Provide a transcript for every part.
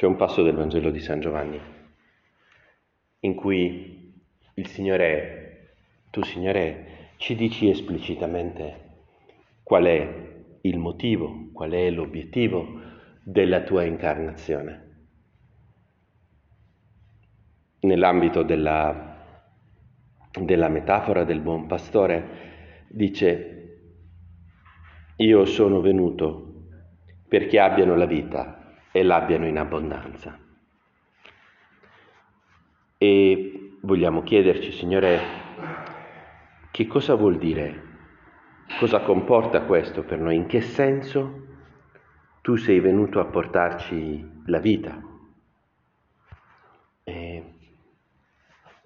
C'è un passo del Vangelo di San Giovanni in cui il Signore, tu Signore, ci dici esplicitamente qual è il motivo, qual è l'obiettivo della tua incarnazione. Nell'ambito della, della metafora del buon pastore dice, io sono venuto perché abbiano la vita e l'abbiano in abbondanza. E vogliamo chiederci, Signore, che cosa vuol dire? Cosa comporta questo per noi? In che senso tu sei venuto a portarci la vita?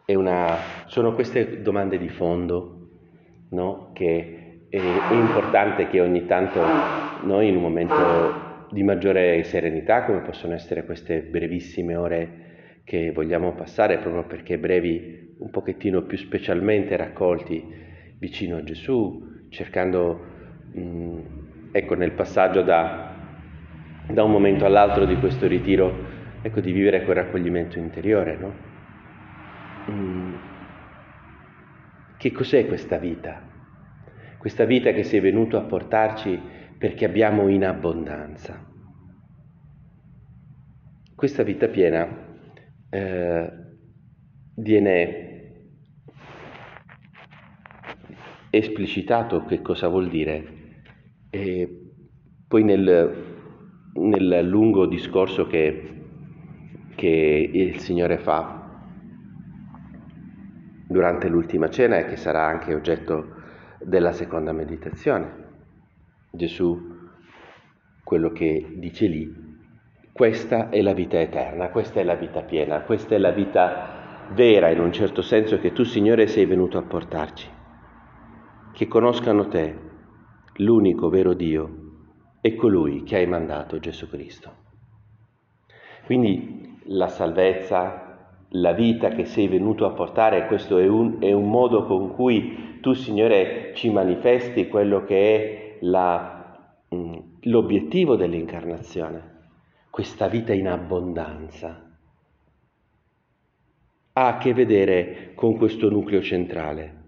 Una, sono queste domande di fondo no? che è, è, importante che ogni tanto noi in un momento di maggiore serenità, come possono essere queste brevissime ore che vogliamo passare proprio perché brevi un pochettino più specialmente raccolti vicino a Gesù, cercando, mh, ecco, nel passaggio da, da, un momento all'altro di questo ritiro, ecco, di vivere quel raccoglimento interiore, no? mh, che cos'è questa vita? Questa vita che sei venuto a portarci perché abbiamo in abbondanza. Questa vita piena eh, viene esplicitato che cosa vuol dire e poi nel, nel lungo discorso che, che il Signore fa durante l'ultima cena e che sarà anche oggetto della seconda meditazione. Gesù, quello che dice lì, questa è la vita eterna, questa è la vita piena, questa è la vita vera in un certo senso che tu Signore sei venuto a portarci, che conoscano te, l'unico vero Dio, e colui che hai mandato Gesù Cristo. Quindi la salvezza, la vita che sei venuto a portare, questo è un, è un modo con cui tu Signore ci manifesti quello che è la, mm, l'obiettivo dell'incarnazione questa vita in abbondanza, ha a che vedere con questo nucleo centrale,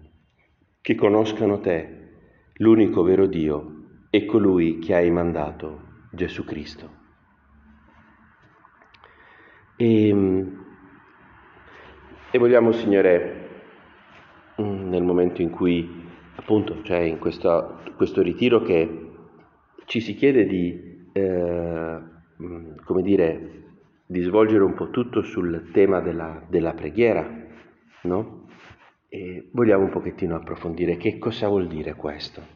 che conoscano te, l'unico vero Dio e colui che hai mandato, Gesù Cristo. E, ehm, e vogliamo, Signore, mm, nel momento in cui, appunto, cioè in questo, questo ritiro che ci si chiede di eh, come dire, di svolgere un po' tutto sul tema della, della preghiera, no? E vogliamo un pochettino approfondire che cosa vuol dire questo.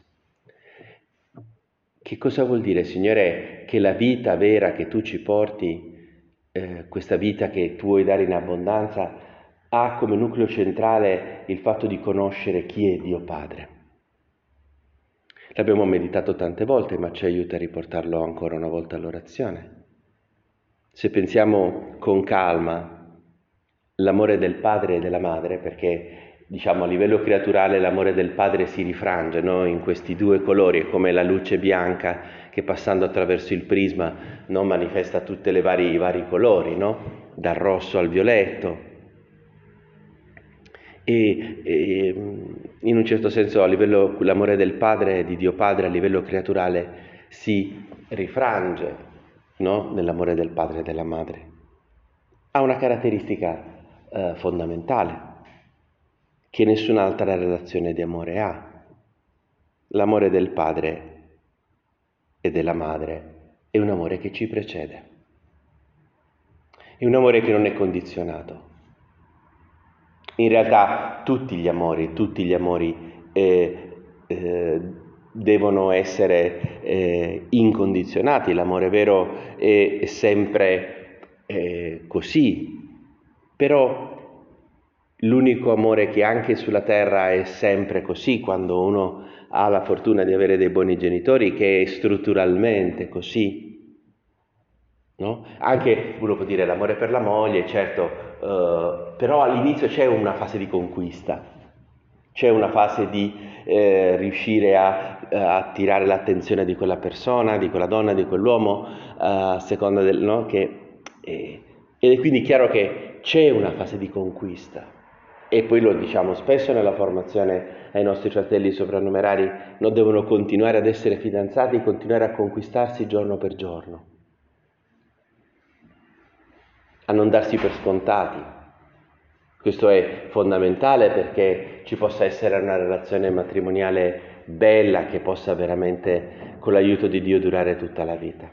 Che cosa vuol dire, Signore, che la vita vera che tu ci porti, eh, questa vita che tu vuoi dare in abbondanza, ha come nucleo centrale il fatto di conoscere chi è Dio Padre. L'abbiamo meditato tante volte, ma ci aiuta a riportarlo ancora una volta all'orazione. Se pensiamo con calma l'amore del padre e della madre, perché diciamo a livello creaturale l'amore del padre si rifrange no? in questi due colori, è come la luce bianca che passando attraverso il prisma no? manifesta tutti i vari colori, no? dal rosso al violetto, e, e, in un certo senso livello, l'amore del Padre, di Dio Padre a livello creaturale si rifrange no? nell'amore del Padre e della Madre. Ha una caratteristica eh, fondamentale che nessun'altra relazione di amore ha. L'amore del Padre e della Madre è un amore che ci precede. È un amore che non è condizionato in realtà tutti gli amori, tutti gli amori eh, eh, devono essere eh, incondizionati, l'amore vero è sempre eh, così, però l'unico amore che anche sulla terra è sempre così, quando uno ha la fortuna di avere dei buoni genitori, che è strutturalmente così. No? Anche uno può dire l'amore per la moglie, certo, Uh, però all'inizio c'è una fase di conquista, c'è una fase di eh, riuscire a, a, attirare l'attenzione di quella persona, di quella donna, di quell'uomo, uh, a seconda del, no? che E, ed è quindi chiaro che c'è una fase di conquista. E poi lo diciamo spesso nella formazione ai nostri fratelli soprannumerari, non devono continuare ad essere fidanzati, continuare a conquistarsi giorno per giorno, a non darsi per scontati. Questo è fondamentale perché ci possa essere una relazione matrimoniale bella che possa veramente, con l'aiuto di Dio, durare tutta la vita.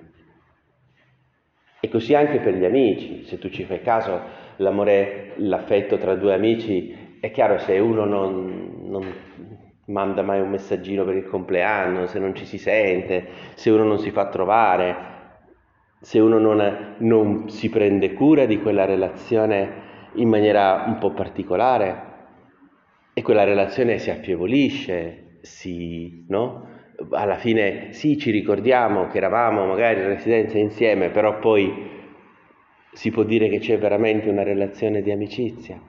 E così anche per gli amici, se tu ci fai caso, l'amore, l'affetto tra due amici, è chiaro se uno non, non manda mai un messaggino per il compleanno, se non ci si sente, se uno non si fa trovare, se uno non, non si prende cura di quella relazione in maniera un po' particolare e quella relazione si affievolisce, si, no? alla fine sì, ci ricordiamo che eravamo magari in residenza insieme, però poi si può dire che c'è veramente una relazione di amicizia.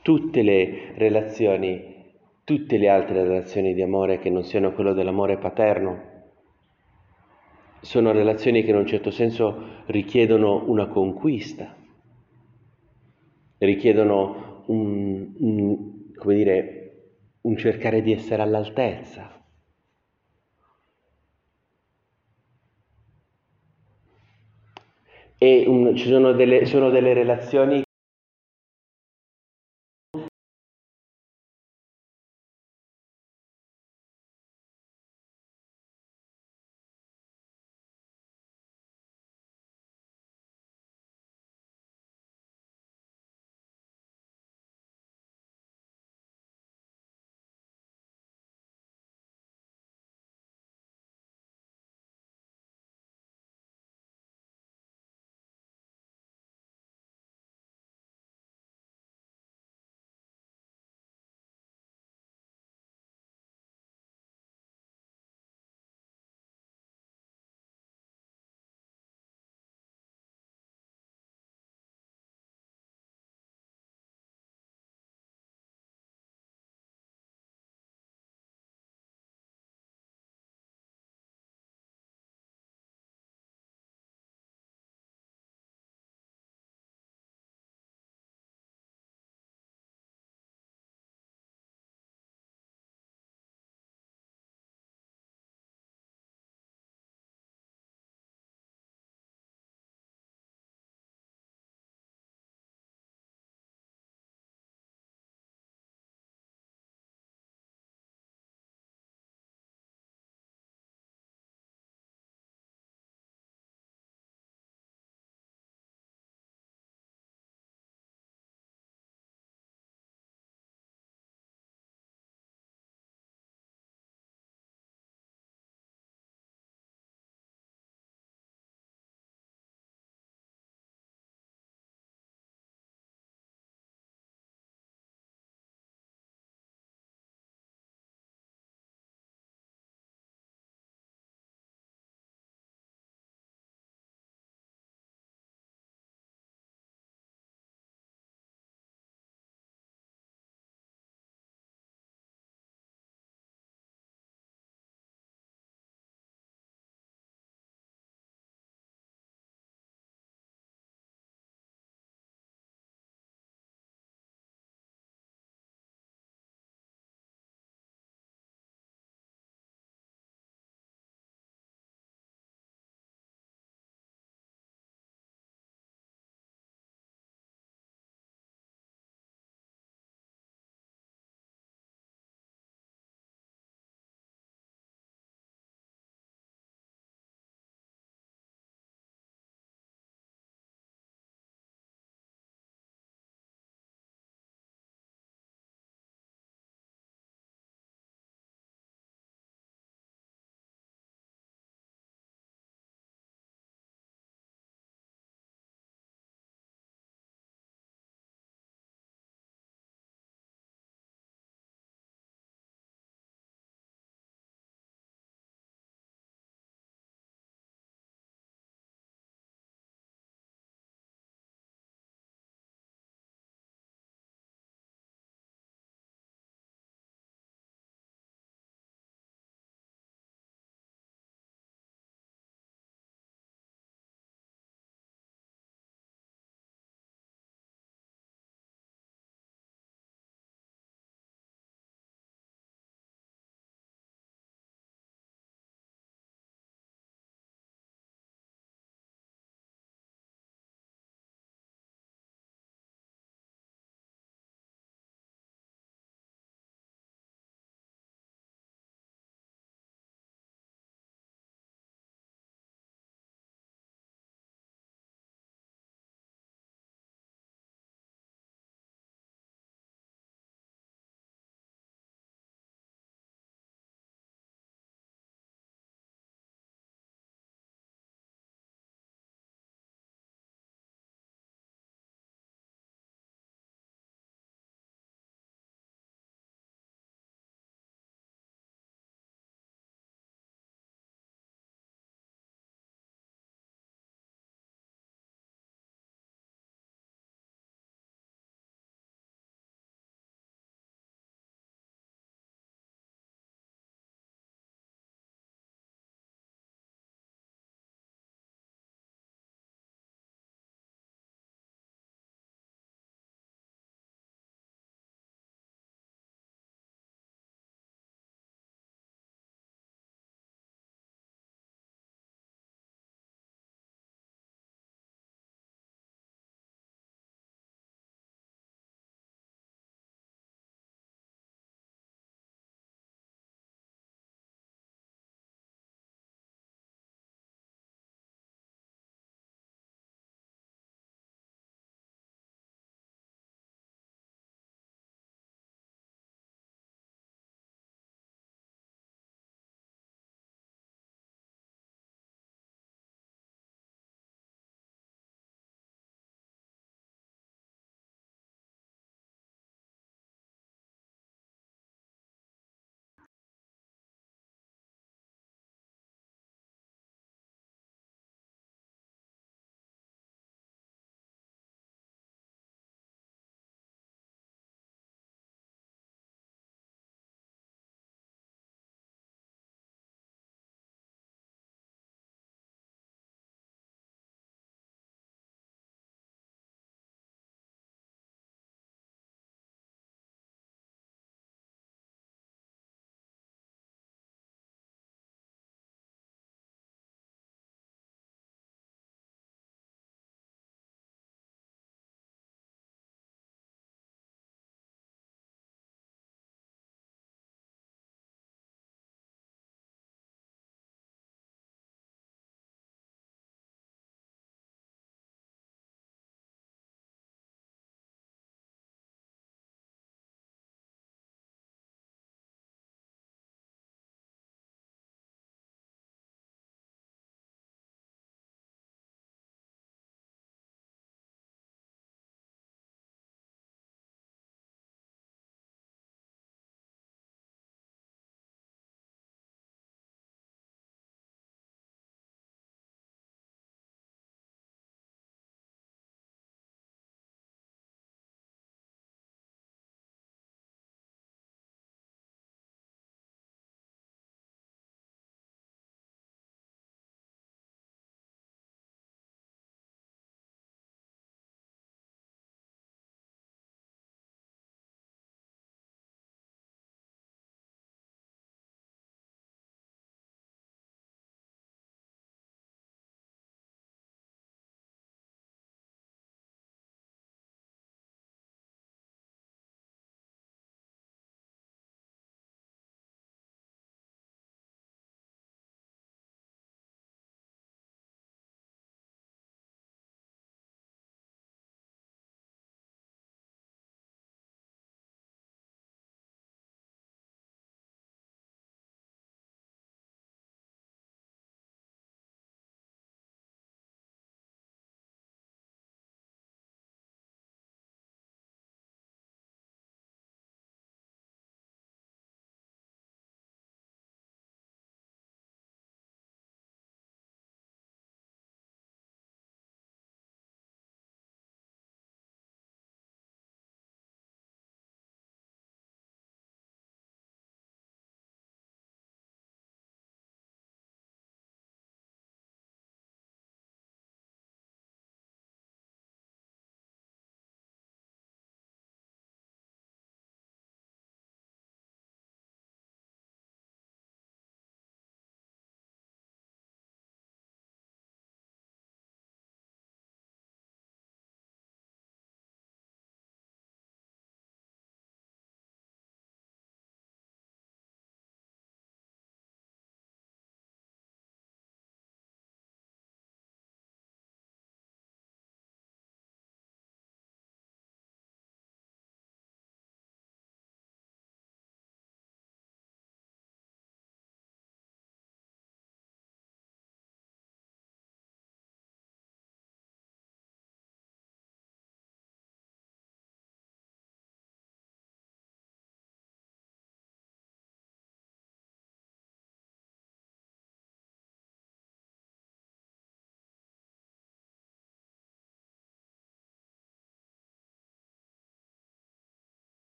Tutte le relazioni, tutte le altre relazioni di amore che non siano quello dell'amore paterno, sono relazioni che in un certo senso richiedono una conquista, richiedono un, un dire, un cercare di essere all'altezza. E un, ci sono delle, sono delle relazioni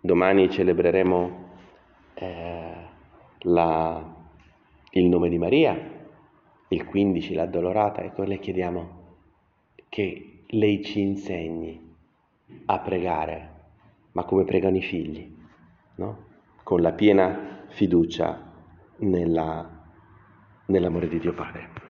domani celebreremo eh, la, il nome di Maria, il 15 l'addolorata, ecco le chiediamo che lei ci insegni a pregare, ma come pregano i figli, no? con la piena fiducia nella, nell'amore di Dio Padre.